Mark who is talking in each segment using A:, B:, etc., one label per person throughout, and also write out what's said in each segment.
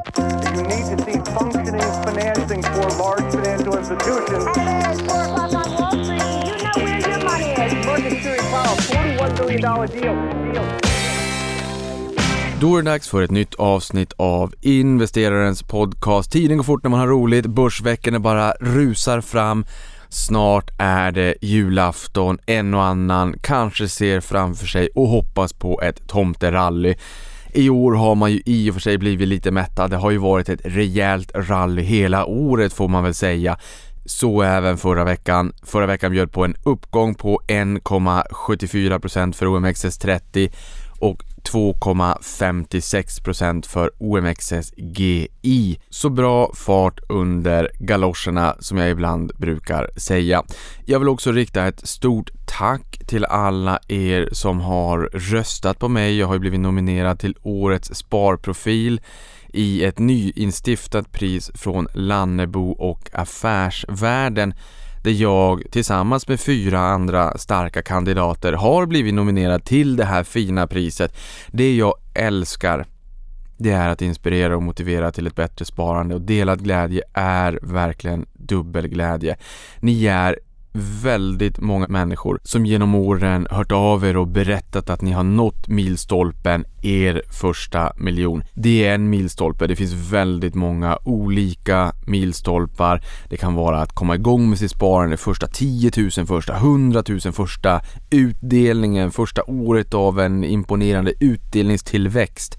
A: You need to see functioning financing for large financial institutions.
B: Hey, it's 4 o'clock on Wall Street. You know where your money is.
A: Market Series Powell, $41 billion deal. deal.
C: Då är det dags för ett nytt avsnitt av investerarens podcast. Tiden går fort när man har roligt, börsveckorna bara rusar fram. Snart är det julafton, en och annan kanske ser framför sig och hoppas på ett tomterally. I år har man ju i och för sig blivit lite mättad. Det har ju varit ett rejält rally hela året får man väl säga. Så även förra veckan. Förra veckan bjöd på en uppgång på 1,74% för OMXS30 och 2,56% för OMXS-GI. Så bra fart under galoscherna som jag ibland brukar säga. Jag vill också rikta ett stort tack till alla er som har röstat på mig. Jag har ju blivit nominerad till Årets Sparprofil i ett nyinstiftat pris från Lannebo och Affärsvärlden där jag tillsammans med fyra andra starka kandidater har blivit nominerad till det här fina priset. Det jag älskar det är att inspirera och motivera till ett bättre sparande och delad glädje är verkligen dubbel glädje. Ni är väldigt många människor som genom åren hört av er och berättat att ni har nått milstolpen, er första miljon. Det är en milstolpe, det finns väldigt många olika milstolpar. Det kan vara att komma igång med sitt sparande, första 10 000, första 100 000, första utdelningen, första året av en imponerande utdelningstillväxt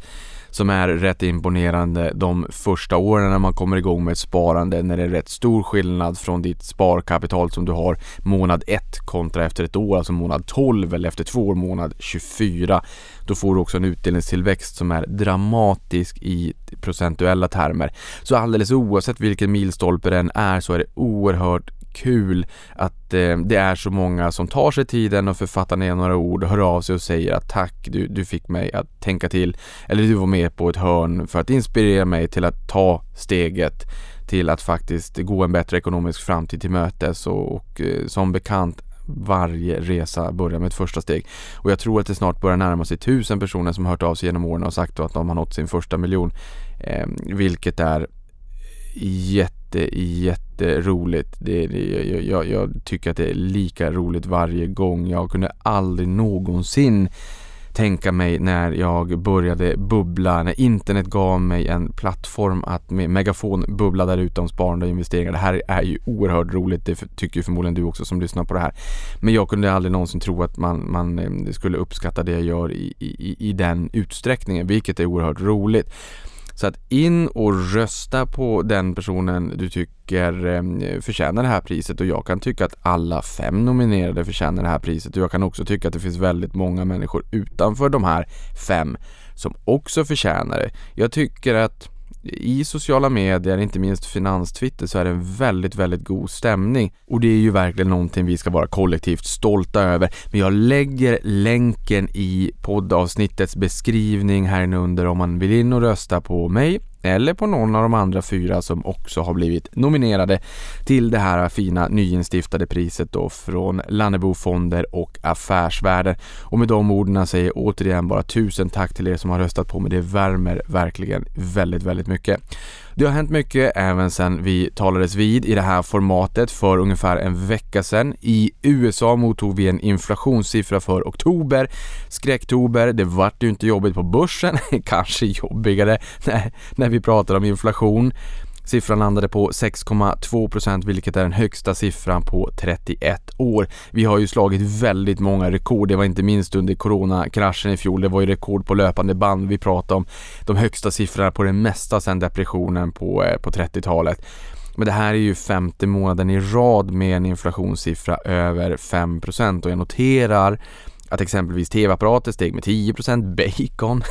C: som är rätt imponerande de första åren när man kommer igång med ett sparande när det är rätt stor skillnad från ditt sparkapital som du har månad 1 kontra efter ett år, alltså månad 12 eller efter två år månad 24. Då får du också en utdelningstillväxt som är dramatisk i procentuella termer. Så alldeles oavsett vilken milstolpe den är så är det oerhört kul att eh, det är så många som tar sig tiden och författar ner några ord och hör av sig och säger att tack, du, du fick mig att tänka till eller du var med på ett hörn för att inspirera mig till att ta steget till att faktiskt gå en bättre ekonomisk framtid till mötes och, och eh, som bekant varje resa börjar med ett första steg. Och jag tror att det snart börjar närma sig tusen personer som har hört av sig genom åren och sagt att de har nått sin första miljon. Eh, vilket är jätte, jätte, jätteroligt. Det, det, jag, jag, tycker att det är lika roligt varje gång. Jag kunde aldrig någonsin tänka mig när jag började bubbla, när internet gav mig en plattform att med megafon bubbla där ute om sparande och investeringar. Det här är ju oerhört roligt, det tycker ju förmodligen du också som lyssnar på det här. Men jag kunde aldrig någonsin tro att man, man eh, skulle uppskatta det jag gör i, i, i den utsträckningen, vilket är oerhört roligt. Så att in och rösta på den personen du tycker eh, förtjänar det här priset och jag kan tycka att alla fem nominerade förtjänar det här priset och jag kan också tycka att det finns väldigt många människor utanför de här fem som också förtjänar det. Jag tycker att i sociala medier, inte minst finanstwitter, så är det en väldigt, väldigt god stämning. Och det är ju verkligen någonting vi ska vara kollektivt stolta över. Men jag lägger länken i poddavsnittets beskrivning här under om man vill in och rösta på mig eller på någon av de andra fyra som också har blivit nominerade till det här fina nyinstiftade priset då från Lannebo Fonder och Affärsvärlden. Och med de orden säger jag återigen bara tusen tack till er som har röstat på mig. Det värmer verkligen väldigt, väldigt mycket. Det har hänt mycket även sedan vi talades vid i det här formatet för ungefär en vecka sedan. I USA mottog vi en inflationssiffra för oktober. Skräcktober, det vart ju inte jobbigt på börsen, kanske jobbigare när, när vi pratar om inflation. Siffran landade på 6,2% vilket är den högsta siffran på 31 år. Vi har ju slagit väldigt många rekord. Det var inte minst under coronakraschen i fjol. Det var ju rekord på löpande band. Vi pratade om de högsta siffrorna på det mesta sedan depressionen på, eh, på 30-talet. Men det här är ju femte månaden i rad med en inflationssiffra över 5% och jag noterar att exempelvis tv-apparater steg med 10%, bacon,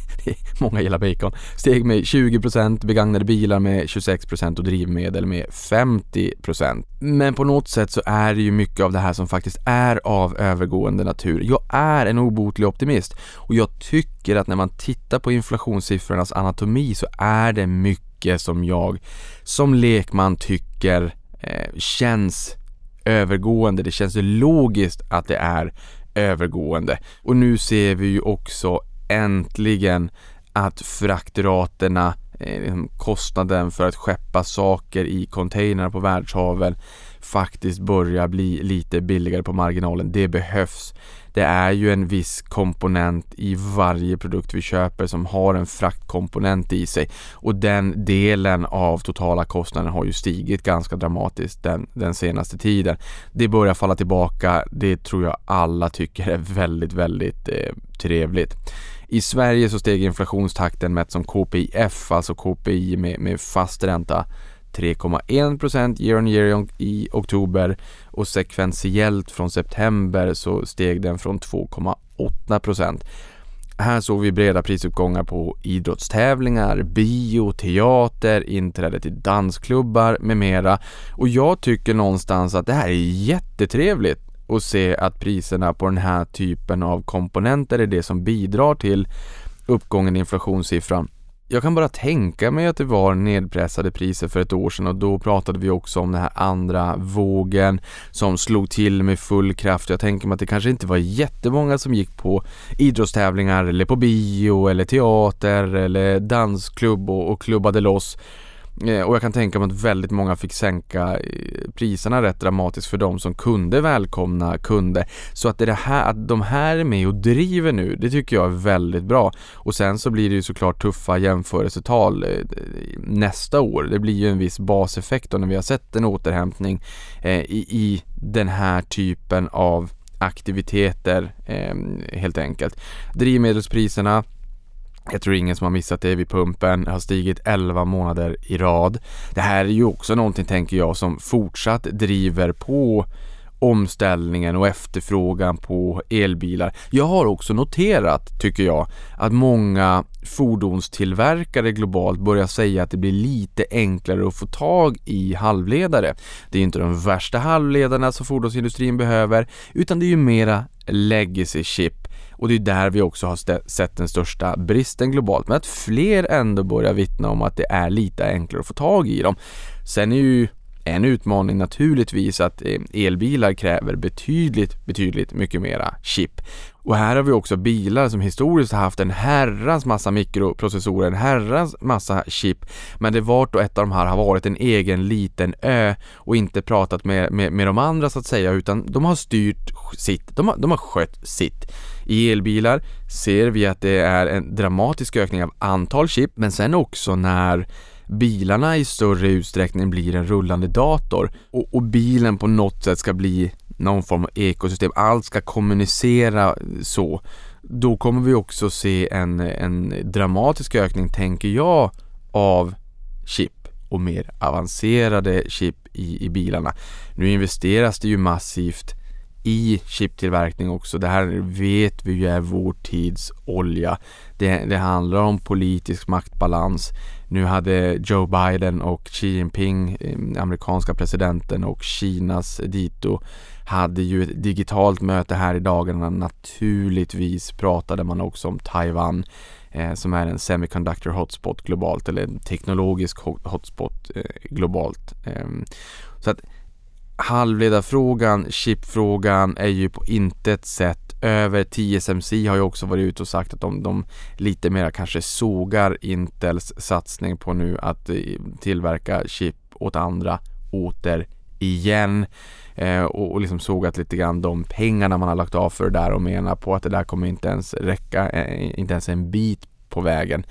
C: många gillar bacon, steg med 20%, begagnade bilar med 26% och drivmedel med 50%. Men på något sätt så är det ju mycket av det här som faktiskt är av övergående natur. Jag är en obotlig optimist och jag tycker att när man tittar på inflationssiffrornas anatomi så är det mycket som jag som lekman tycker eh, känns övergående. Det känns logiskt att det är övergående. Och nu ser vi ju också äntligen att fraktraterna eh, liksom kostnaden för att skeppa saker i containrar på världshaven faktiskt börjar bli lite billigare på marginalen. Det behövs. Det är ju en viss komponent i varje produkt vi köper som har en fraktkomponent i sig och den delen av totala kostnaden har ju stigit ganska dramatiskt den, den senaste tiden. Det börjar falla tillbaka. Det tror jag alla tycker är väldigt, väldigt eh, trevligt. I Sverige så steg inflationstakten mätt som KPIF, alltså KPI med, med fast ränta 3,1% year on year i oktober och sekventiellt från september så steg den från 2,8%. Här såg vi breda prisuppgångar på idrottstävlingar, bio, teater, inträde till dansklubbar med mera. Och jag tycker någonstans att det här är jättetrevligt att se att priserna på den här typen av komponenter är det som bidrar till uppgången i inflationssiffran. Jag kan bara tänka mig att det var nedpressade priser för ett år sedan och då pratade vi också om den här andra vågen som slog till med full kraft. Jag tänker mig att det kanske inte var jättemånga som gick på idrottstävlingar eller på bio eller teater eller dansklubb och, och klubbade loss. Eh, och jag kan tänka mig att väldigt många fick sänka eh, priserna rätt dramatiskt för de som kunde välkomna kunder. Så att, det här, att de här är med och driver nu, det tycker jag är väldigt bra. Och sen så blir det ju såklart tuffa jämförelsetal eh, nästa år. Det blir ju en viss baseffekt då när vi har sett en återhämtning i, i den här typen av aktiviteter helt enkelt. Drivmedelspriserna jag tror ingen som har missat det vid pumpen, har stigit 11 månader i rad. Det här är ju också någonting, tänker jag, som fortsatt driver på omställningen och efterfrågan på elbilar. Jag har också noterat, tycker jag, att många fordonstillverkare globalt börjar säga att det blir lite enklare att få tag i halvledare. Det är inte de värsta halvledarna som fordonsindustrin behöver, utan det är ju mera legacy chip och det är där vi också har sett den största bristen globalt. Men att fler ändå börjar vittna om att det är lite enklare att få tag i dem. Sen är ju en utmaning naturligtvis att eh, elbilar kräver betydligt, betydligt mycket mera chip. Och här har vi också bilar som historiskt har haft en herrans massa mikroprocessorer, en herrans massa chip. Men det vart och ett av de här har varit en egen liten ö och inte pratat med, med, med de andra så att säga utan de har styrt sitt, de har, de har skött sitt. I elbilar ser vi att det är en dramatisk ökning av antal chip men sen också när bilarna i större utsträckning blir en rullande dator och, och bilen på något sätt ska bli någon form av ekosystem. Allt ska kommunicera så. Då kommer vi också se en, en dramatisk ökning, tänker jag, av chip och mer avancerade chip i, i bilarna. Nu investeras det ju massivt i chiptillverkning också. Det här vet vi ju är vår tids olja. Det, det handlar om politisk maktbalans. Nu hade Joe Biden och Xi Jinping, eh, amerikanska presidenten och Kinas dito hade ju ett digitalt möte här i dagarna. Naturligtvis pratade man också om Taiwan eh, som är en semiconductor hotspot globalt eller en teknologisk hotspot eh, globalt. Eh, så att halvledarfrågan, chipfrågan är ju på intet sätt över. TSMC har ju också varit ute och sagt att de, de lite mera kanske sågar Intels satsning på nu att eh, tillverka chip åt andra återigen eh, och, och liksom sågat lite grann de pengarna man har lagt av för det där och menar på att det där kommer inte ens räcka, eh, inte ens en bit på vägen.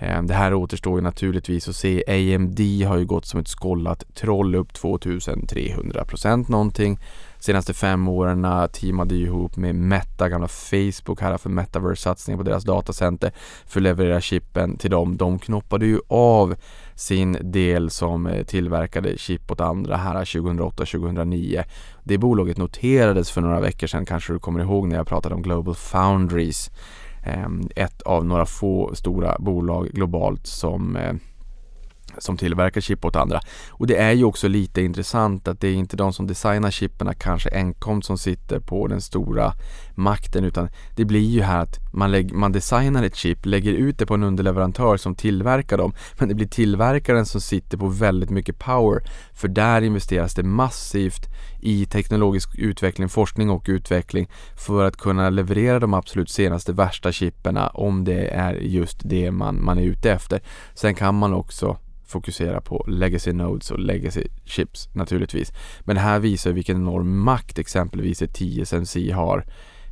C: Ehm, det här återstår ju naturligtvis att se. AMD har ju gått som ett skollat troll upp 2300 procent någonting. Senaste fem åren teamade ju ihop med Meta, gamla Facebook här för Metaverse-satsning på deras datacenter för att leverera chippen till dem. De knoppade ju av sin del som eh, tillverkade chip åt andra här 2008-2009. Det bolaget noterades för några veckor sedan kanske du kommer ihåg när jag pratade om Global Foundries Ehm, ett av några få stora bolag globalt som eh, som tillverkar chip åt andra. Och det är ju också lite intressant att det är inte de som designar chipperna kanske enkom som sitter på den stora makten utan det blir ju här att man, lägger, man designar ett chip, lägger ut det på en underleverantör som tillverkar dem men det blir tillverkaren som sitter på väldigt mycket power för där investeras det massivt i teknologisk utveckling, forskning och utveckling för att kunna leverera de absolut senaste värsta chipperna om det är just det man, man är ute efter. Sen kan man också fokusera på legacy nodes och legacy chips naturligtvis. Men det här visar vilken enorm makt exempelvis ett TSMC har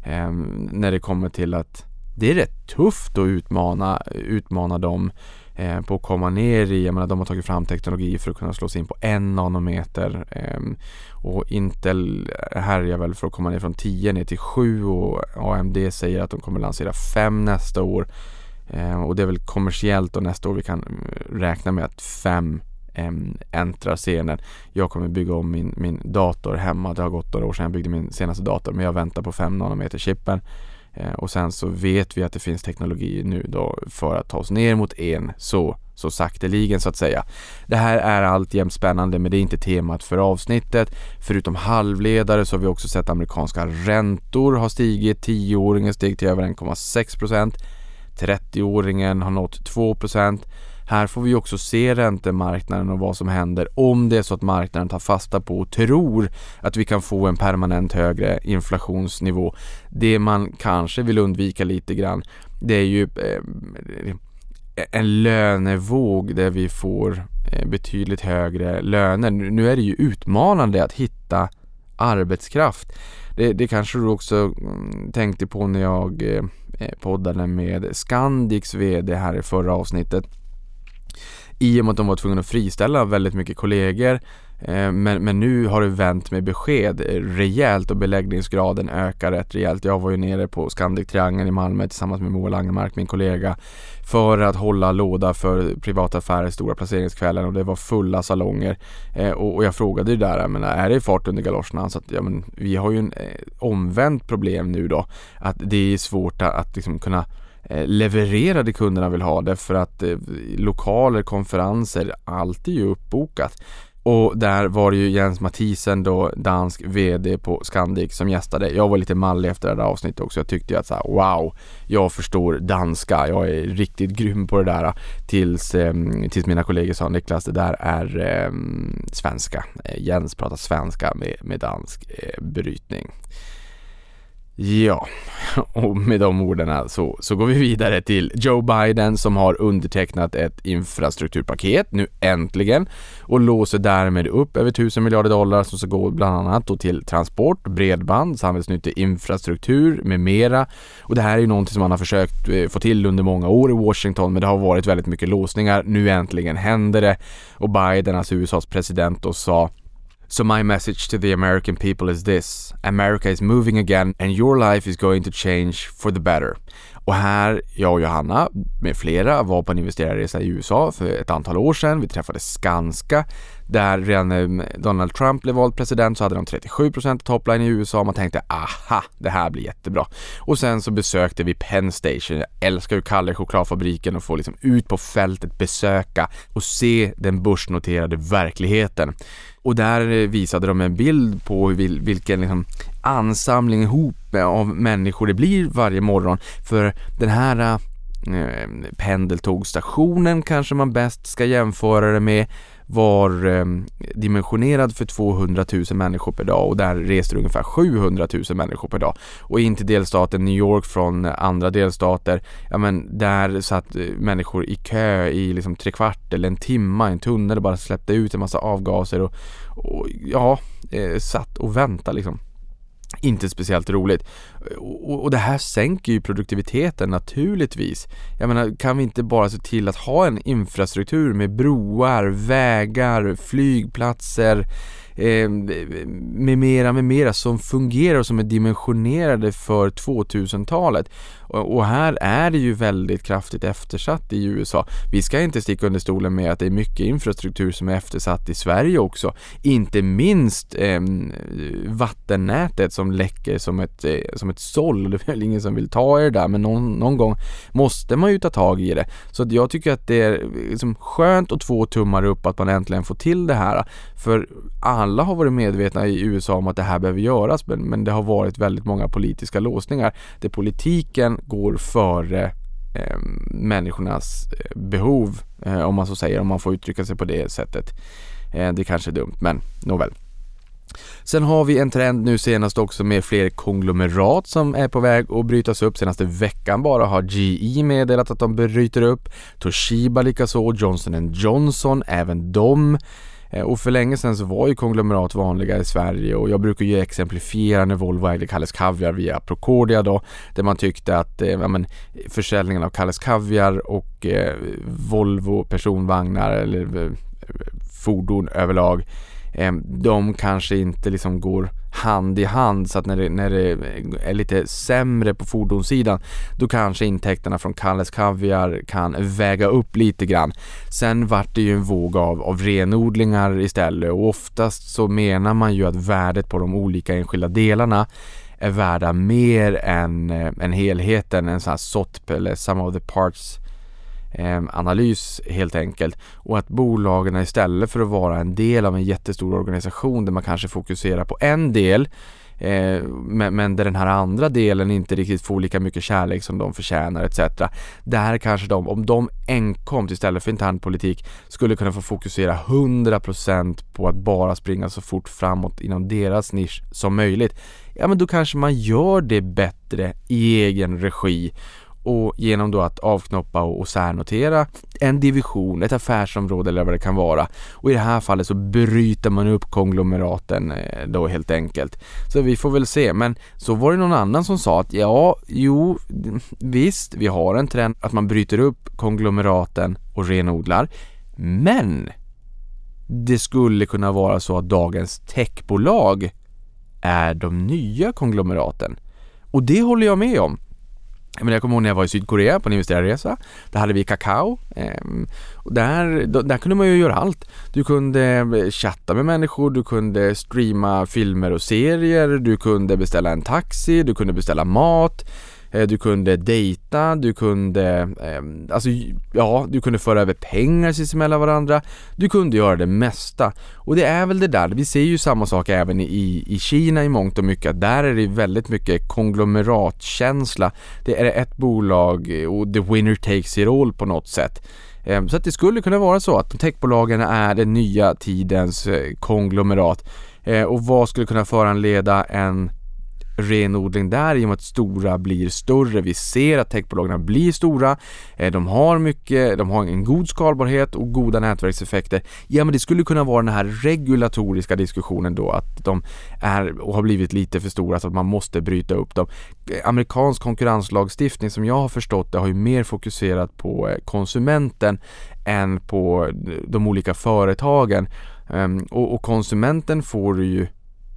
C: eh, när det kommer till att det är rätt tufft att utmana, utmana dem eh, på att komma ner i, jag menar de har tagit fram teknologi för att kunna slå sig in på en nanometer eh, och Intel härjar väl för att komma ner från 10 ner till 7 och AMD säger att de kommer lansera 5 nästa år. Eh, och det är väl kommersiellt och nästa år vi kan eh, räkna med att fem eh, äntrar scenen. Jag kommer bygga om min, min dator hemma. Det har gått några år sedan jag byggde min senaste dator men jag väntar på 5 nanometer chippen. Eh, och sen så vet vi att det finns teknologi nu då för att ta oss ner mot en så så sakteligen så att säga. Det här är alltjämt spännande men det är inte temat för avsnittet. Förutom halvledare så har vi också sett amerikanska räntor har stigit. Tioåringen steg till över 1,6 procent. 30-åringen har nått 2% Här får vi också se räntemarknaden och vad som händer om det är så att marknaden tar fasta på och tror att vi kan få en permanent högre inflationsnivå. Det man kanske vill undvika lite grann det är ju eh, en lönevåg där vi får eh, betydligt högre löner. Nu är det ju utmanande att hitta arbetskraft. Det, det kanske du också mm, tänkte på när jag eh, eh, poddade med Scandics VD här i förra avsnittet. I och med att de var tvungna att friställa väldigt mycket kollegor Eh, men, men nu har det vänt med besked eh, rejält och beläggningsgraden ökar rätt rejält. Jag var ju nere på Scandic-triangeln i Malmö tillsammans med Moa Langemark, min kollega, för att hålla låda för privata affärer stora placeringskvällen och det var fulla salonger. Eh, och, och, jag frågade ju där, jag menar, är det fart under galoscherna? Så att, ja, men, vi har ju en eh, omvänt problem nu då, att det är svårt att, att liksom kunna leverera det kunderna vill ha därför att eh, lokaler, konferenser, allt är ju uppbokat. Och där var det ju Jens Mathisen då, dansk VD på Scandic som gästade. Jag var lite mallig efter det där avsnittet också. Jag tyckte ju att så här, wow, jag förstår danska. Jag är riktigt grym på det där. Tills, eh, tills mina kollegor sa Niklas, det där är ehm, eh, svenska. Jens pratar svenska med, med dansk eh, brytning. Ja, och med de orden så, så går vi vidare till Joe Biden som har undertecknat ett infrastrukturpaket nu äntligen och låser därmed upp över 1000 miljarder dollar som ska gå bland annat då till transport, bredband, samhällsnyttig infrastruktur med mera. Och det här är ju någonting som man har försökt eh, få till under många år i Washington men det har varit väldigt mycket låsningar. Nu äntligen händer det och Biden, alltså USAs president, då sa So my message to the American people is this. America is moving again and your life is going to change for the better. Och här, jag och Johanna med flera var på en investerarresa i USA för ett antal år sedan. Vi träffade Skanska där redan när Donald Trump blev vald president så hade de 37% topline i USA. och Man tänkte aha, det här blir jättebra. Och sen så besökte vi Penn Station. Jag älskar ju Kalle chokladfabriken och få liksom ut på fältet, besöka och se den börsnoterade verkligheten. Och där visade de en bild på vilken liksom ansamling ihop av människor det blir varje morgon. För den här eh, pendeltågstationen kanske man bäst ska jämföra det med var eh, dimensionerad för 200 000 människor per dag och där reste ungefär 700 000 människor per dag. Och in till delstaten New York från andra delstater, ja men där satt eh, människor i kö i liksom tre kvart eller en timma i en tunnel och bara släppte ut en massa avgaser och, och ja, eh, satt och väntade liksom. Inte speciellt roligt. Och, och, det här sänker ju produktiviteten naturligtvis. Jag menar, kan vi inte bara se till att ha en infrastruktur med broar, vägar, flygplatser, eh, med mera, med mera som fungerar och som är dimensionerade för 2000-talet. Och, och, här är det ju väldigt kraftigt eftersatt i USA. Vi ska inte sticka under stolen med att det är mycket infrastruktur som är eftersatt i Sverige också. Inte minst eh, vattennätet som läcker som ett, eh, som ett såll. Det är väl ingen som vill ta i det där men någon, någon gång måste man ju ta tag i det. Så att jag tycker att det är liksom skönt och två tummar upp att man äntligen får till det här. För alla alla har varit medvetna i USA om att det här behöver göras men, men det har varit väldigt många politiska låsningar där politiken går före ehm, eh, människornas behov, eh, om man så säger, om man får uttrycka sig på det sättet. Eh, det kanske är dumt, men nåväl. Sen har vi en trend nu senast också med fler konglomerat som är på väg att brytas upp. Senaste veckan bara har GE meddelat att de bryter upp. Toshiba likaså, Johnson Johnson, även de. Eh, och för länge sedan så var ju konglomerat vanliga i Sverige och jag brukar ju exemplifiera när Volvo ägde Kalles Kaviar via Procordia då, där man tyckte att eh, ja, men, försäljningen av Kalles Kaviar och eh, Volvo personvagnar eller eh, fordon överlag eh, de kanske inte liksom går hand i hand så att när det, när det är lite sämre på fordonssidan då kanske intäkterna från Kalles Kaviar kan väga upp lite grann. Sen vart det ju en våg av, av renodlingar istället och oftast så menar man ju att värdet på de olika enskilda delarna är värda mer än, eh, än helheten, en sån här SOTP eller eh, Some of the Parts eh, Ehm, analys helt enkelt och att bolagen istället för att vara en del av en jättestor organisation där man kanske fokuserar på en del eh, men, men där den här andra delen inte riktigt får lika mycket kärlek som de förtjänar etc. Där kanske de, om de enkom istället för internpolitik skulle kunna få fokusera 100% på att bara springa så fort framåt inom deras nisch som möjligt. Ja men då kanske man gör det bättre i egen regi och genom då att avknoppa och, särnotera en division, ett affärsområde eller vad det kan vara. Och i det här fallet så bryter man upp konglomeraten eh, då helt enkelt. Så vi får väl se, men så var det någon annan som sa att ja, jo, visst, vi har en trend att man bryter upp konglomeraten och renodlar, men det skulle kunna vara så att dagens techbolag är de nya konglomeraten. Och det håller jag med om. Men jag kommer ihåg när jag var i Sydkorea på en investerarresa. Där hade vi kakao. Ehm, och där, där kunde man ju göra allt. Du kunde eh, chatta med människor, du kunde streama filmer och serier, du kunde beställa en taxi, du kunde beställa mat. Eh, du kunde dejta, du kunde, eh, alltså ja, du kunde föra över pengar sinsemellan varandra. Du kunde göra det mesta. Och det är väl det där, vi ser ju samma sak även i, i Kina i mångt och mycket. Där är det väldigt mycket konglomeratkänsla. Det är ett bolag eh, och the winner takes it all på något sätt. Eh, så att det skulle kunna vara så att techbolagen är den nya tidens eh, konglomerat. Och vad skulle kunna föranleda en renodling där i och med att stora blir större. Vi ser att techbolagen blir stora. Eh, de har mycket, de har en god skalbarhet och goda nätverkseffekter. Ja, men det skulle kunna vara den här regulatoriska diskussionen då att de är och har blivit lite för stora så att man måste bryta upp dem. Amerikansk konkurrenslagstiftning som jag har förstått det har ju mer fokuserat på eh, konsumenten än på eh, de olika företagen. Ehm, och konsumenten får ju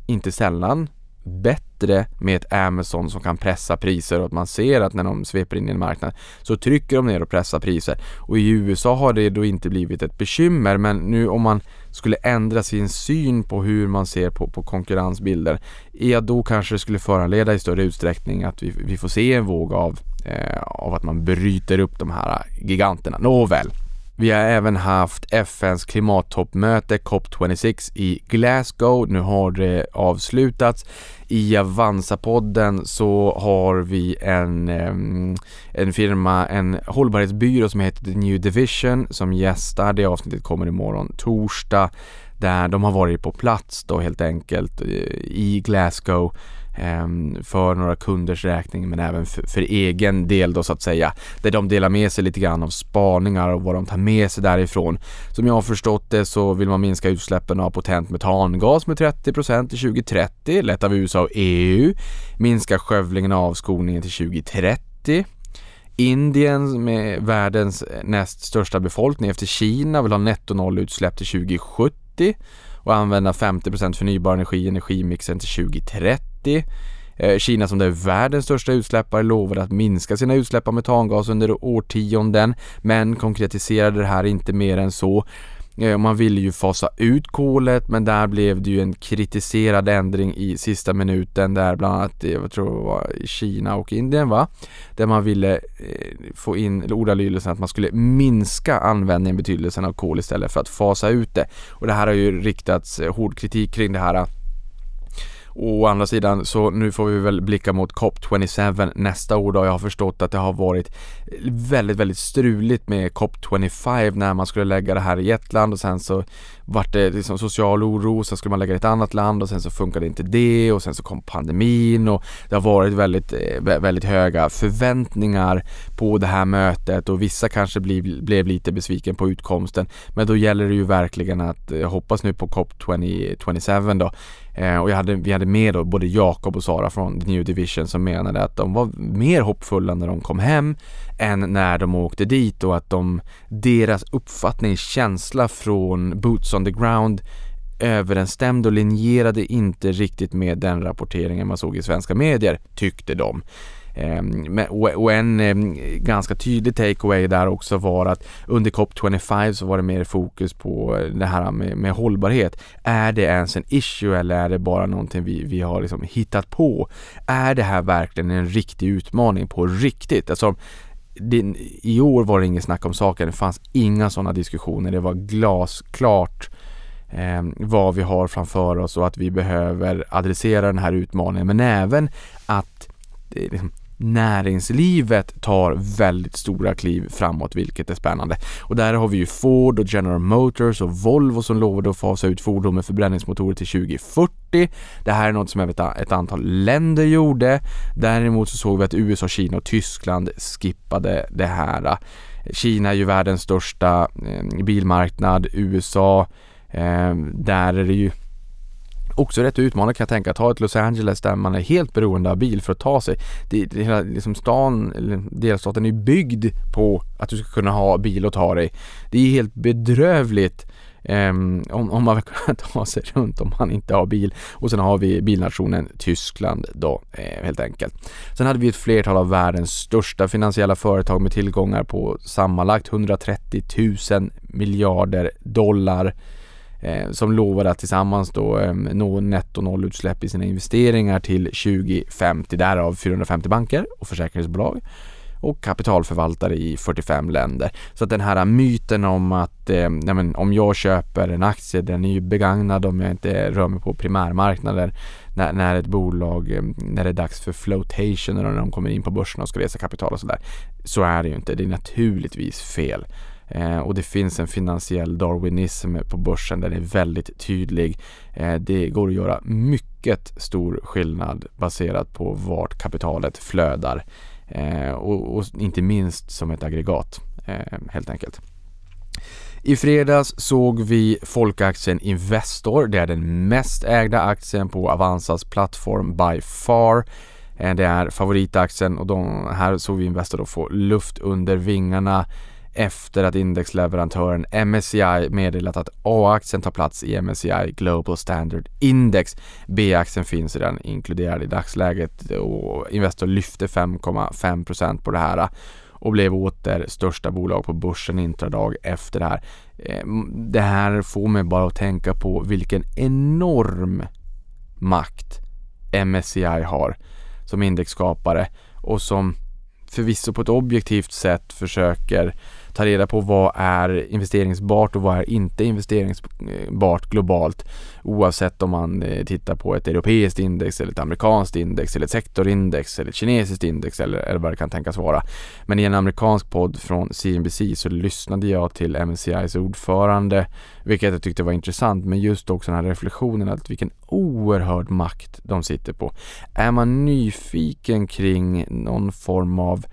C: inte sällan bättre med ett Amazon som kan pressa priser och att man ser att när de sveper in i en marknad så trycker de ner och pressar priser. Och i USA har det då inte blivit ett bekymmer men nu om man skulle ändra sin syn på hur man ser på, på konkurrensbilder, ja då kanske det skulle föranleda i större utsträckning att vi, vi får se en våg av, eh, av att man bryter upp de här giganterna. Nåväl. Vi har även haft FNs klimattoppmöte COP26 i Glasgow. Nu har det avslutats. I Avanza-podden så har vi en, eh, en firma, en hållbarhetsbyrå som heter The New Division som gästar. Det avsnittet kommer imorgon torsdag där de har varit på plats då helt enkelt eh, i Glasgow Ehm, för några kunders räkning men även för, för, egen del då så att säga. Där de delar med sig lite grann av spaningar och vad de tar med sig därifrån. Som jag har förstått det så vill man minska utsläppen av potent metangas med 30% till 2030, lett av USA och EU. Minska skövlingen av avskogningen till 2030. Indien med världens näst största befolkning efter Kina vill ha nettonollutsläpp till 2070 och använda 50% förnybar energi i energimixen till 2030. Eh, Kina som är världens största utsläppare lovade att minska sina utsläpp av metangas under årtionden men konkretiserade det här inte mer än så. Eh, man ville ju fasa ut kolet men där blev det ju en kritiserad ändring i sista minuten där bland annat, eh, jag tror det var Kina och Indien va? Där man ville eh, få in ordalydelsen att man skulle minska användningen, betydelsen av kol istället för att fasa ut det. Och det här har ju riktats hård kritik kring det här Å andra sidan så nu får vi väl blicka mot COP27 nästa år då. Jag har förstått att det har varit väldigt, väldigt struligt med COP25 när man skulle lägga det här i ett land och sen så vart det liksom social oro, sen skulle man lägga det i ett annat land och sen så funkade inte det och sen så kom pandemin och det har varit väldigt, eh, väldigt höga förväntningar på det här mötet och vissa kanske blev, blev lite besviken på utkomsten. Men då gäller det ju verkligen att eh, hoppas nu på COP27 då Eh, och jag hade, vi hade med då både Jakob och Sara från The New Division som menade att de var mer hoppfulla när de kom hem än när de åkte dit och att de, deras uppfattning, känsla från Boots on the ground överensstämde och linjerade inte riktigt med den rapporteringen man såg i svenska medier, tyckte de. Ehm, och en ehm, ganska tydlig takeaway där också var att under COP25 så var det mer fokus på eh, det här med, med hållbarhet. Är det ens en issue eller är det bara någonting vi, vi har liksom hittat på? Är det här verkligen en riktig utmaning på riktigt? Alltså, det, I år var det inget snack om saken, det fanns inga sådana diskussioner, det var glasklart eh, vad vi har framför oss och att vi behöver adressera den här utmaningen men även att eh, liksom, näringslivet tar väldigt stora kliv framåt vilket är spännande. Och där har vi ju Ford och General Motors och Volvo som lovade att fasa ut fordon med förbränningsmotorer till 2040. Det här är något som ett antal länder gjorde. Däremot så såg vi att USA, Kina och Tyskland skippade det här. Kina är ju världens största eh, bilmarknad. USA, eh, där är det ju också rätt utmanande kan jag tänka. Ta ett Los Angeles där man är helt beroende av bil för att ta sig. Det, det, hela liksom stan, delstaten är byggd på att du ska kunna ha bil och ta dig. Det är helt bedrövligt Um, om, om, man vill kunna ta sig runt om man inte har bil. Och sen har vi bilnationen Tyskland då eh, helt enkelt. Sen hade vi ett flertal av världens största finansiella företag med tillgångar på sammanlagt 130 000 miljarder dollar eh, som lovade att tillsammans då eh, nå netto nollutsläpp i sina investeringar till 2050. Därav 450 banker och försäkringsbolag och kapitalförvaltare i 45 länder. Så att den här myten om att eh, men, om jag köper en aktie, den är ju begagnad om jag inte rör mig på primärmarknader när, när ett bolag, eh, när det är dags för flotation eller när de kommer in på börsen och ska resa kapital och sådär. Så är det ju inte, det är naturligtvis fel. Eh, och det finns en finansiell darwinism på börsen, den är väldigt tydlig. Eh, det går att göra mycket stor skillnad baserat på vart kapitalet flödar. Eh, och, och, inte minst som ett aggregat eh, helt enkelt. I fredags såg vi folkaktien Investor. Det är den mest ägda aktien på Avanzas plattform by far. Eh, det är favoritaktien och de, här såg vi Investor då få luft under vingarna efter att indexleverantören MSCI meddelat att A-aktien tar plats i MSCI Global Standard Index. B-aktien finns redan inkluderad i dagsläget och Investor lyfte 5,5% på det här äh, och blev åter största bolag på börsen intradag efter det här. Eh, det här får mig bara att tänka på vilken enorm makt MSCI har som indexskapare och som förvisso på ett objektivt sätt försöker ta reda på vad är investeringsbart och vad är inte investeringsbart globalt oavsett om man eh, tittar på ett europeiskt index eller ett amerikanskt index eller ett sektorindex eller ett kinesiskt index eller, eller vad det kan tänkas vara. Men i en amerikansk podd från CNBC så lyssnade jag till MSCIs ordförande vilket jag tyckte var intressant men just också den här reflektionen att vilken oerhörd makt de sitter på. Är man nyfiken kring någon form av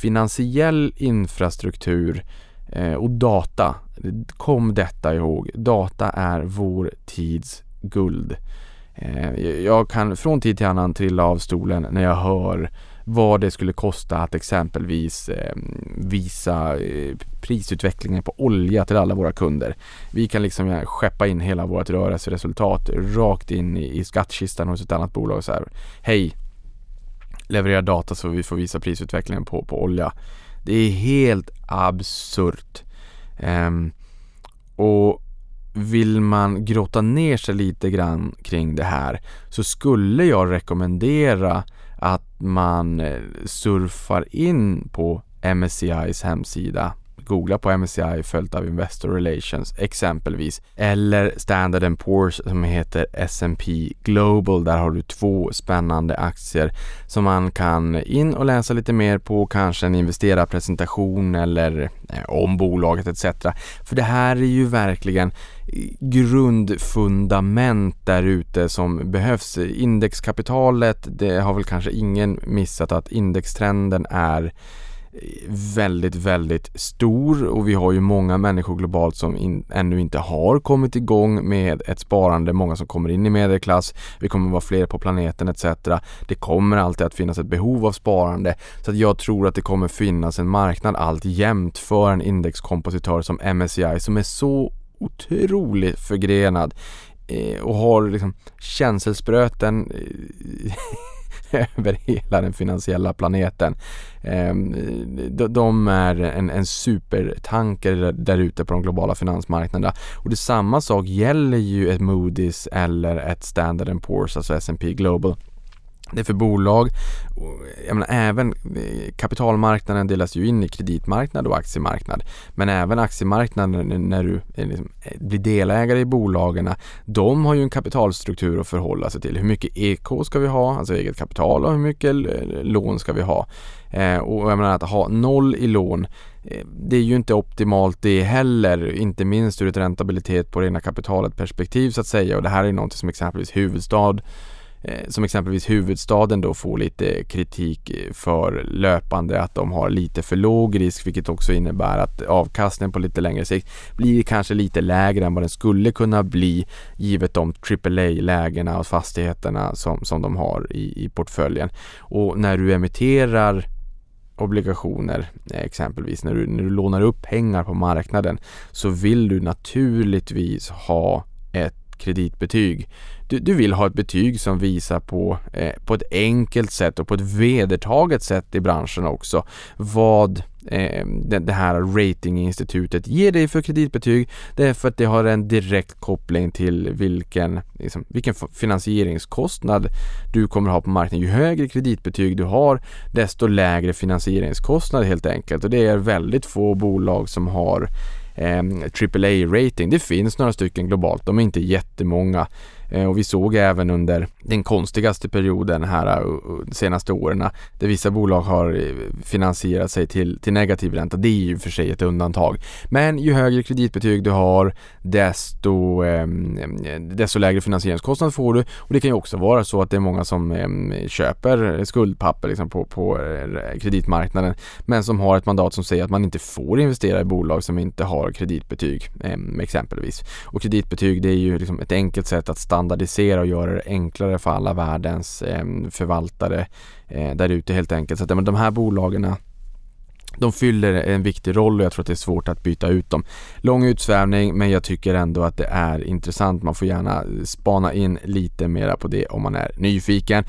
C: finansiell infrastruktur eh, och data. Kom detta ihåg. Data är vår tids guld. Eh, jag kan från tid till annan trilla av stolen när jag hör vad det skulle kosta att exempelvis eh, visa prisutvecklingen på olja till alla våra kunder. Vi kan liksom skeppa in hela vårt rörelseresultat rakt in i, skattkistan hos ett annat bolag och så här. Hej, leverera data så vi får visa prisutvecklingen på, på olja. Det är helt absurt. Um, och vill man grotta ner sig lite grann kring det här så skulle jag rekommendera att man eh, surfar in på MSCIs hemsida googla på MSCI följt av Investor Relations exempelvis. Eller Standard Poor's som heter S&P Global. Där har du två spännande aktier som man kan in och läsa lite mer på, kanske en investerarpresentation eller eh, om bolaget etc. För det här är ju verkligen eh, grundfundament där ute som behövs. Indexkapitalet, det har väl kanske ingen missat att indextrenden är väldigt, väldigt stor och vi har ju många människor globalt som in, ännu inte har kommit igång med ett sparande, många som kommer in i medelklass, vi kommer vara fler på planeten etc. Det kommer alltid att finnas ett behov av sparande så att jag tror att det kommer finnas en marknad allt jämt för en indexkompositör som MSCI som är så otroligt förgrenad eh, och har liksom känselspröten eh, över hela den finansiella planeten. Ehm, de är en, en supertanker där ute på de globala finansmarknaderna. Och det samma sak gäller ju ett Moody's eller ett Standard Poor's, alltså S&P Global. Det är för bolag, jag menar, även eh, kapitalmarknaden delas ju in i kreditmarknad och aktiemarknad. Men även aktiemarknaden när du eh, liksom eh, blir delägare i bolagen, de har ju en kapitalstruktur att förhålla sig till. Hur mycket EK ska vi ha, alltså eget kapital och hur mycket lån ska vi ha? och jag menar att ha noll i lån det är ju inte optimalt det heller, inte minst ur ett räntabilitet på det egna kapitalet perspektiv så att säga och det här är något som exempelvis huvudstad Eh, som exempelvis huvudstaden då får lite kritik eh, för löpande att de har lite för låg risk vilket också innebär att avkastningen på lite längre sikt blir kanske lite lägre än vad den skulle kunna bli givet de AAA-lägena och fastigheterna som, som de har i, i portföljen. Och när du emitterar obligationer eh, exempelvis när du, när du lånar upp pengar på marknaden så vill du naturligtvis ha ett kreditbetyg du, du vill ha ett betyg som visar på, eh, på ett enkelt sätt och på ett vedertaget sätt i branschen också vad eh, det, det, här ratinginstitutet ger dig för kreditbetyg. Det är för att det har en direkt koppling till vilken, liksom, vilken finansieringskostnad du kommer ha på marknaden. Ju högre kreditbetyg du har desto lägre finansieringskostnad helt enkelt och det är väldigt få bolag som har eh, AAA-rating. Det finns några stycken globalt, de är inte jättemånga. Eh, och vi såg även under den konstigaste perioden här eh, de senaste åren där vissa bolag har eh, finansierat sig till, till negativ ränta. Det är ju för sig ett undantag. Men ju högre kreditbetyg du har desto, eh, desto lägre finansieringskostnad får du och det kan ju också vara så att det är många som eh, köper skuldpapper liksom på, på kreditmarknaden men som har ett mandat som säger att man inte får investera i bolag som inte har kreditbetyg eh, exempelvis. Och kreditbetyg det är ju liksom ett enkelt sätt att standardisera och göra det enklare för alla världens ehm, förvaltare eh, där ute helt enkelt. Så att de här bolagen de fyller en viktig roll och jag tror att det är svårt att byta ut dem. Lång utsvävning men jag tycker ändå att det är intressant. Man får gärna spana in lite mera på det om man är nyfiken.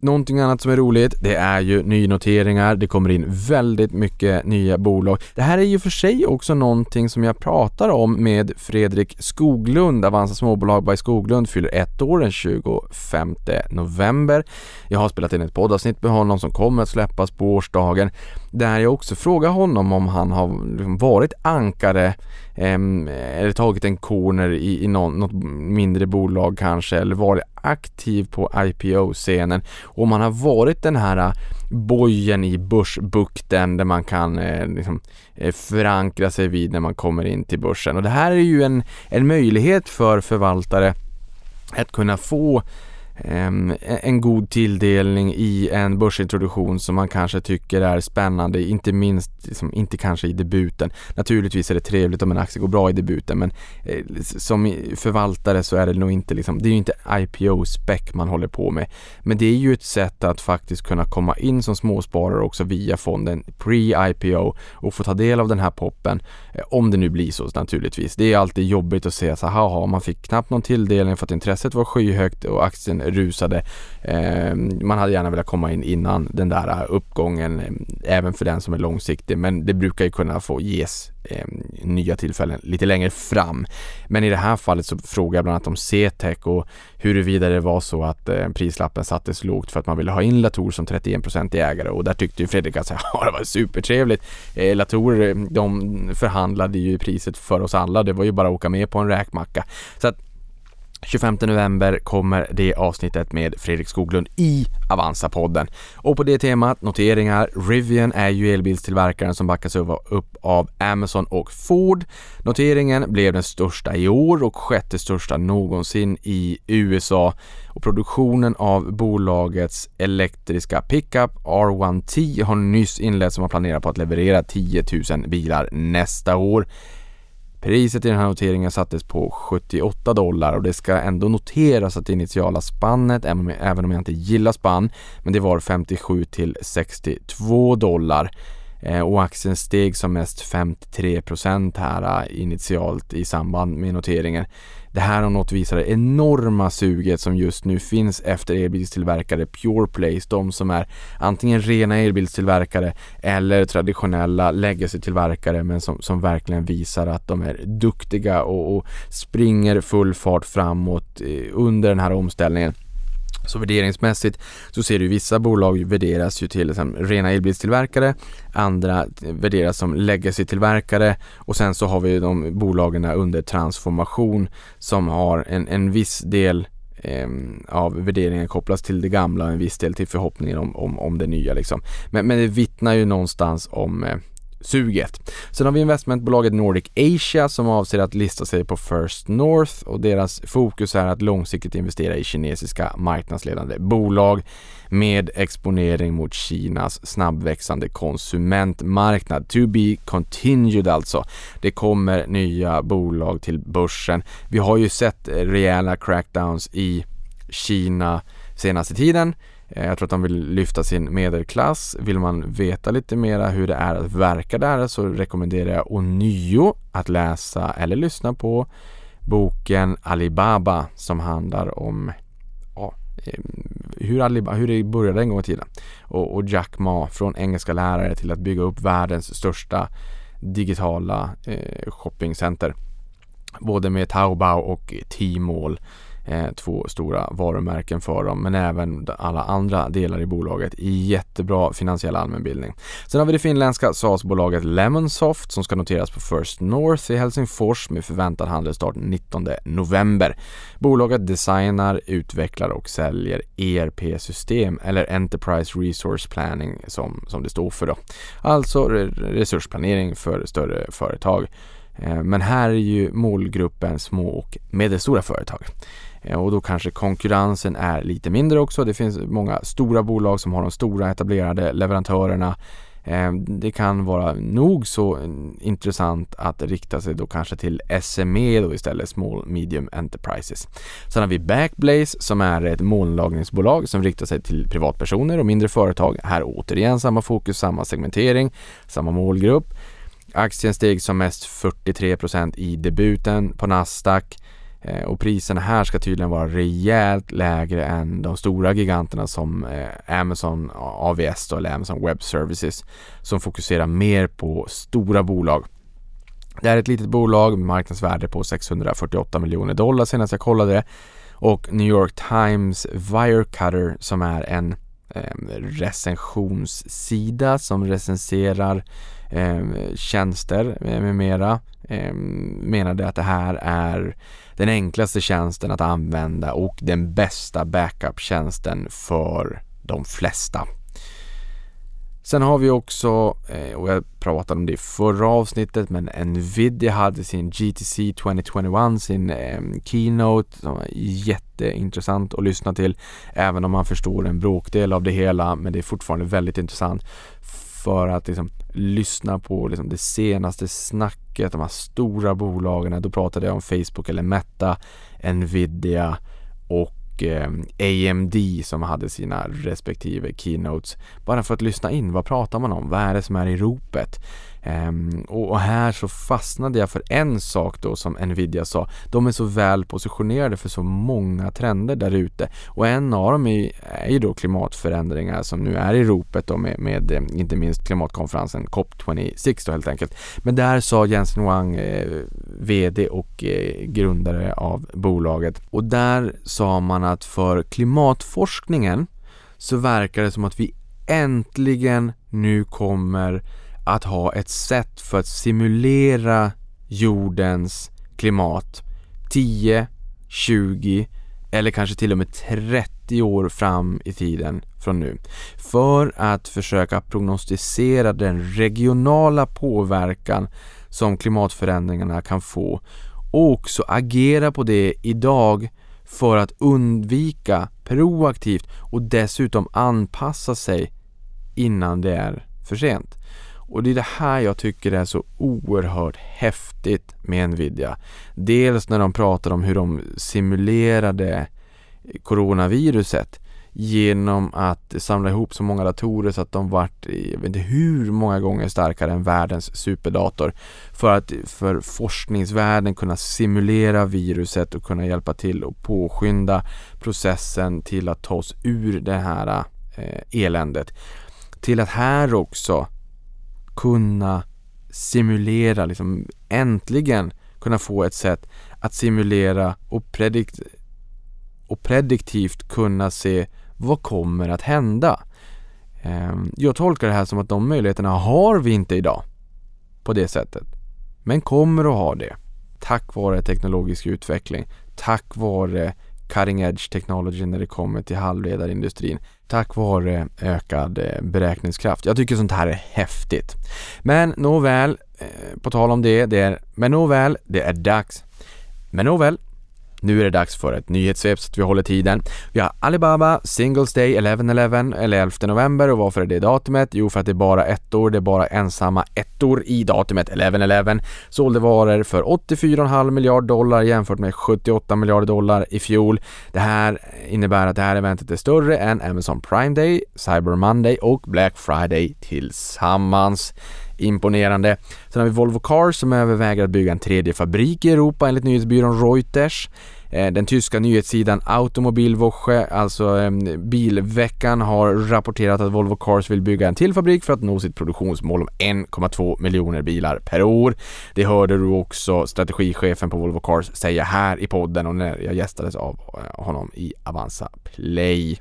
C: Någonting annat som är roligt, det är ju nynoteringar. Det kommer in väldigt mycket nya bolag. Det här är ju för sig också någonting som jag pratar om med Fredrik Skoglund. Avanza Småbolag by Skoglund fyller ett år den 25 november. Jag har spelat in ett poddavsnitt med honom som kommer att släppas på årsdagen där jag också frågar honom om han har liksom varit ankare Ehm, eller tagit en corner i, i någon, något mindre bolag kanske eller varit aktiv på IPO-scenen och man har varit den här äh, bojen i börsbukten där man kan eh, liksom, äh, förankra sig vid när man kommer in till börsen. Och det här är ju en, en möjlighet för förvaltare att kunna få E-, en god tilldelning i en börsintroduktion som man kanske tycker är spännande, inte minst, liksom, inte kanske i debuten. Naturligtvis är det trevligt om en aktie går bra i debuten men eh, som förvaltare så är det nog inte liksom, det är ju inte IPO-spec man håller på med. Men det är ju ett sätt att faktiskt kunna komma in som småsparare också via fonden pre-IPO och få ta del av den här poppen. Eh, om det nu blir så naturligtvis. Det är alltid jobbigt att se så här, man fick knappt någon tilldelning för att intresset var skyhögt och aktien rusade. Ehm, man hade gärna velat komma in innan den där äh, uppgången, eh, även för den som är långsiktig, men det brukar ju kunna få ges ehm, nya tillfällen lite längre fram. Men i det här fallet så frågar jag bland annat om CTEC och huruvida det var så att eh, prislappen sattes lågt för att man ville ha in Latour som 31% i ägare och där tyckte ju Fredrik att ja, det var supertrevligt. Eh, Latour, de förhandlade ju priset för oss alla. Det var ju bara att åka med på en räkmacka. Så att 25 november kommer det avsnittet med Fredrik Skoglund i Avanza-podden. Och på det temat, noteringar, Rivian är ju elbilstillverkaren som backas upp av Amazon och Ford. Noteringen blev den största i år och sjätte största någonsin i USA. Och produktionen av bolagets elektriska pickup R1T har nyss inletts som man planerar på att leverera 10 000 bilar nästa år. Priset i den här noteringen sattes på 78 dollar och det ska ändå noteras att det initiala spannet, även om jag inte gillar spann, men det var 57 till 62 dollar. Eh, och aktien steg som mest 53 här eh, initialt i samband med noteringen. Det här om något visar det enorma suget som just nu finns efter elbilstillverkare PurePlace, de som är antingen rena elbilstillverkare eller traditionella legacy-tillverkare men som, som verkligen visar att de är duktiga och, och springer full fart framåt eh, under den här omställningen. Så värderingsmässigt så ser du vissa bolag värderas ju till liksom, rena elbilstillverkare, andra värderas som legacy-tillverkare och sen så har vi de bolagen under transformation som har en, en viss del eh, av värderingen kopplas till det gamla och en viss del till förhoppningen om, om, om det nya liksom. Men, men det vittnar ju någonstans om eh, suget. Sen har vi investmentbolaget Nordic Asia som avser att lista sig på First North och deras fokus är att långsiktigt investera i kinesiska marknadsledande bolag med exponering mot Kinas snabbväxande konsumentmarknad. To be continued alltså. Det kommer nya bolag till börsen. Vi har ju sett rejäla crackdowns i Kina senaste tiden. Eh, jag tror att de vill lyfta sin medelklass. Vill man veta lite mera hur det är att verka där så rekommenderar jag ånyo att läsa eller lyssna på boken Alibaba som handlar om ja, eh, hur, Alibaba, hur det började en gång i tiden. Och, och Jack Ma från engelska lärare till att bygga upp världens största digitala eh, shoppingcenter. Både med Taobao och Tmall eh, två stora varumärken för dem men även alla andra delar i bolaget i jättebra finansiell allmänbildning. Sen har vi det finländska SaaS-bolaget Lemonsoft som ska noteras på First North i Helsingfors med förväntad handelsstart 19 november. Bolaget designar, utvecklar och säljer ERP-system eller Enterprise Resource Planning som, som det står för då. Alltså resursplanering för större företag. Eh, men här är ju målgruppen små och medelstora företag. Eh, och då kanske konkurrensen är lite mindre också. Det finns många stora bolag som har de stora etablerade leverantörerna. Eh, det kan vara nog så intressant att rikta sig då kanske till SME då istället, Small Medium Enterprises. Sen har vi Backblaze som är ett molnlagringsbolag som riktar sig till privatpersoner och mindre företag. Här återigen samma fokus, samma segmentering, samma målgrupp. Aktien steg som mest 43% i debuten på Nasdaq. Eh, och priserna här ska tydligen vara rejält lägre än de stora giganterna som eh, Amazon AVS då, eller Amazon Web Services som fokuserar mer på stora bolag. Det är ett litet bolag med marknadsvärde på 648 miljoner dollar senast jag kollade det och New York Times Wirecutter som är en eh, recensionssida som recenserar ehm, eh, tjänster med mera eh, menade att det här är den enklaste tjänsten att använda och den bästa backup-tjänsten för de flesta. Sen har vi också, eh, och jag pratade om det i förra avsnittet, men Nvidia hade sin GTC 2021, sin ehm, keynote som var jätteintressant att lyssna till. Även om man förstår en bråkdel av det hela, men det är fortfarande väldigt intressant för att liksom, lyssna på liksom, det senaste snacket, de här stora bolagen. Då pratade jag om Facebook eller Meta, Nvidia och eh, AMD som hade sina respektive keynotes. Bara för att lyssna in, vad pratar man om? Vad är det som är i ropet? Ehm, och här så fastnade jag för en sak då som Nvidia sa. De är så väl positionerade för så många trender där ute och en av dem är, är ju då klimatförändringar som nu är i ropet då med, med eh, inte minst klimatkonferensen COP26 då helt enkelt. Men där sa Jens Wang, eh, VD och eh, grundare av bolaget och där sa man att för klimatforskningen så verkar det som att vi äntligen nu kommer att ha ett sätt för att simulera jordens klimat 10, 20 eller kanske till och med 30 år fram i tiden från nu. För att försöka prognostisera den regionala påverkan som klimatförändringarna kan få och också agera på det idag för att undvika proaktivt och dessutom anpassa sig innan det är för sent. Och det är det här jag tycker är så oerhört häftigt med Nvidia. Dels när de pratar om hur de simulerade coronaviruset genom att samla ihop så många datorer så att de vart, jag vet inte hur många gånger starkare än världens superdator för att för forskningsvärlden kunna simulera viruset och kunna hjälpa till och påskynda processen till att ta oss ur det här eh, eländet. Till att här också kunna simulera, liksom äntligen kunna få ett sätt att simulera och, predikt och prediktivt kunna se vad kommer att hända. Ehm, jag tolkar det här som att de möjligheterna har vi inte idag på det sättet. Men kommer att ha det tack vare teknologisk utveckling, tack vare cutting edge technology när det kommer till halvledarindustrin tack vare eh, ökad eh, beräkningskraft. Jag tycker sånt här är häftigt. Men nåväl, eh, på tal om det, det är, men nåväl, det är dags. Men nåväl, nu är det dags för ett nyhetssvep så att vi håller tiden. Vi har Alibaba Singles Day 11-11 eller 11 november och varför är det datumet? Jo, för att det är bara ettor, det är bara ensamma ettor i datumet 11-11. Sålde varor för 84,5 miljard dollar jämfört med 78 miljarder dollar i fjol. Det här innebär att det här eventet är större än Amazon Prime Day, Cyber Monday och Black Friday tillsammans imponerande. Sen har vi Volvo Cars som överväger att bygga en tredje fabrik i Europa enligt nyhetsbyrån Reuters. Eh, den tyska nyhetssidan Automobilwoche, alltså eh, Bilveckan, har rapporterat att Volvo Cars vill bygga en till fabrik för att nå sitt produktionsmål om 1,2 miljoner bilar per år. Det hörde du också strategichefen på Volvo Cars säga här i podden och när jag gästades av eh, honom i Avanza Play.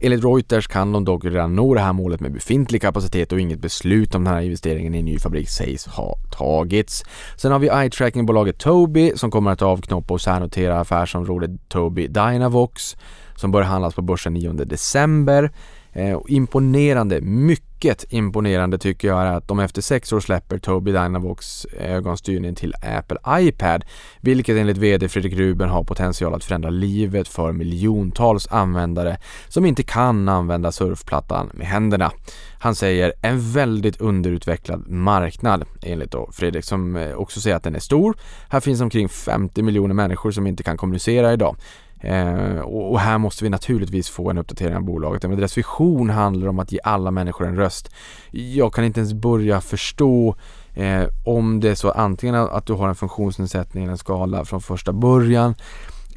C: Enligt Reuters kan de dock redan nå det här målet med befintlig kapacitet och inget beslut om den här investeringen i en ny fabrik sägs ha tagits. Sen har vi eye-tracking-bolaget Tobii som kommer att avknoppa och särnotera affärsområdet Tobii Dynavox som börjar handlas på börsen 9 december. Eh, imponerande, mycket imponerande tycker jag är att de efter sex år släpper Tobii Dynavox ögonstyrning till Apple iPad, vilket enligt VD Fredrik Ruben har potential att förändra livet för miljontals användare som inte kan använda surfplattan med händerna. Han säger en väldigt underutvecklad marknad enligt då Fredrik som eh, också säger att den är stor. Här finns omkring 50 miljoner människor som inte kan kommunicera idag. Eh, och, och, här måste vi naturligtvis få en uppdatering av bolaget. Men deras vision handlar om att ge alla människor en röst. Jag kan inte ens börja förstå eh, om det är så antingen att du har en funktionsnedsättning eller en skala från första början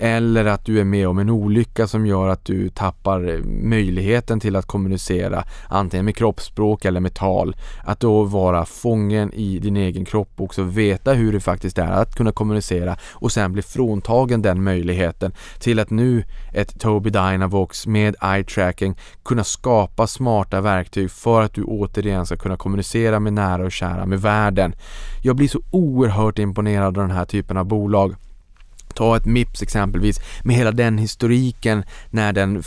C: eller att du är med om en olycka som gör att du tappar eh, möjligheten till att kommunicera antingen med kroppsspråk eller med tal. Att då vara fången i din egen kropp och också veta hur det faktiskt är att kunna kommunicera och sen bli fråntagen den möjligheten till att nu ett Tobii Dynavox med eye tracking kunna skapa smarta verktyg för att du återigen ska kunna kommunicera med nära och kära, med världen. Jag blir så oerhört imponerad av den här typen av bolag Ta ett Mips exempelvis med hela den historiken när den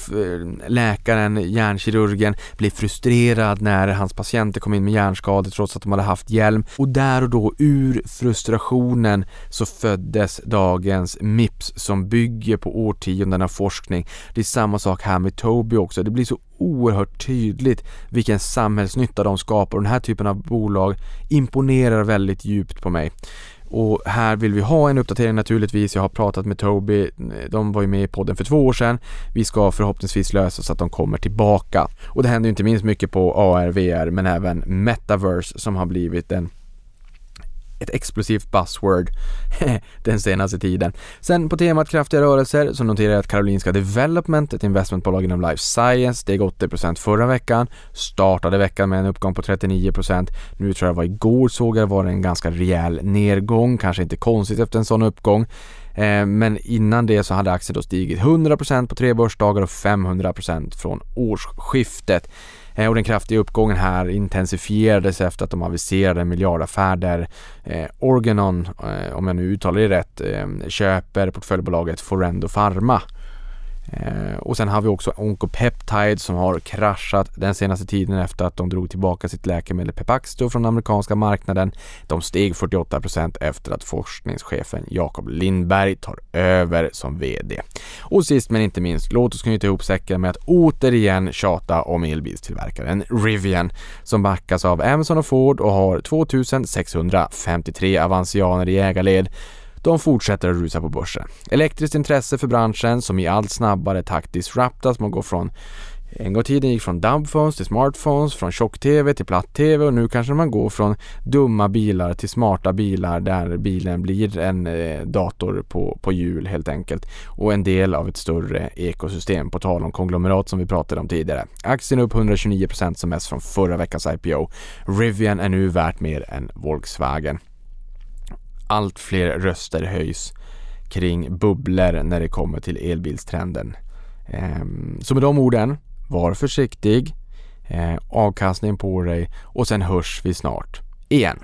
C: läkaren, hjärnkirurgen, blir frustrerad när hans patienter kom in med hjärnskador trots att de hade haft hjälm och där och då ur frustrationen så föddes dagens Mips som bygger på årtionden av forskning. Det är samma sak här med Tobii också. Det blir så oerhört tydligt vilken samhällsnytta de skapar och den här typen av bolag imponerar väldigt djupt på mig och här vill vi ha en uppdatering naturligtvis. Jag har pratat med Toby, de var ju med i podden för två år sedan. Vi ska förhoppningsvis lösa så att de kommer tillbaka. Och det händer ju inte minst mycket på AR, VR men även Metaverse som har blivit en ett explosivt buzzword den senaste tiden. Sen på temat kraftiga rörelser så noterar jag att Karolinska Development, ett investmentbolag inom life science, steg 80% förra veckan, startade veckan med en uppgång på 39%. Nu tror jag det var igår såg jag var det en ganska rejäl nedgång, kanske inte konstigt efter en sån uppgång. Eh, men innan det så hade aktien då stigit 100% på tre börsdagar och 500% från årsskiftet. Eh, och den kraftiga uppgången här intensifierades efter att de aviserade en miljardaffär där eh, Organon, eh, om jag nu uttalar det rätt, köper portföljbolaget Forendo Pharma. Eh, och sen har vi också Oncopeptide som har kraschat den senaste tiden efter att de drog tillbaka sitt läkemedel Pepaxto från den amerikanska marknaden. De steg 48% efter att forskningschefen Jakob Lindberg tar över som VD. Och sist men inte minst, låt oss knyta ihop säcken med att återigen tjata om elbilstillverkaren Rivian som backas av Amazon och Ford och har 2653 avancianer i ägarled de fortsätter att rusa på börsen. Elektriskt intresse för branschen som i allt snabbare takt disruptas. Man går från en gång i tiden gick från dumbphones till smartphones, från tjock-tv till platt-tv och nu kanske man går från dumma bilar till smarta bilar där bilen blir en eh, dator på, på hjul helt enkelt och en del av ett större ekosystem på tal om konglomerat som vi pratade om tidigare. Aktien upp 129% som mest från förra veckans IPO. Rivian är nu värt mer än Volkswagen allt fler röster höjs kring bubblor när det kommer till elbilstrenden. Så med de orden, var försiktig, avkastning på dig och sen hörs vi snart igen.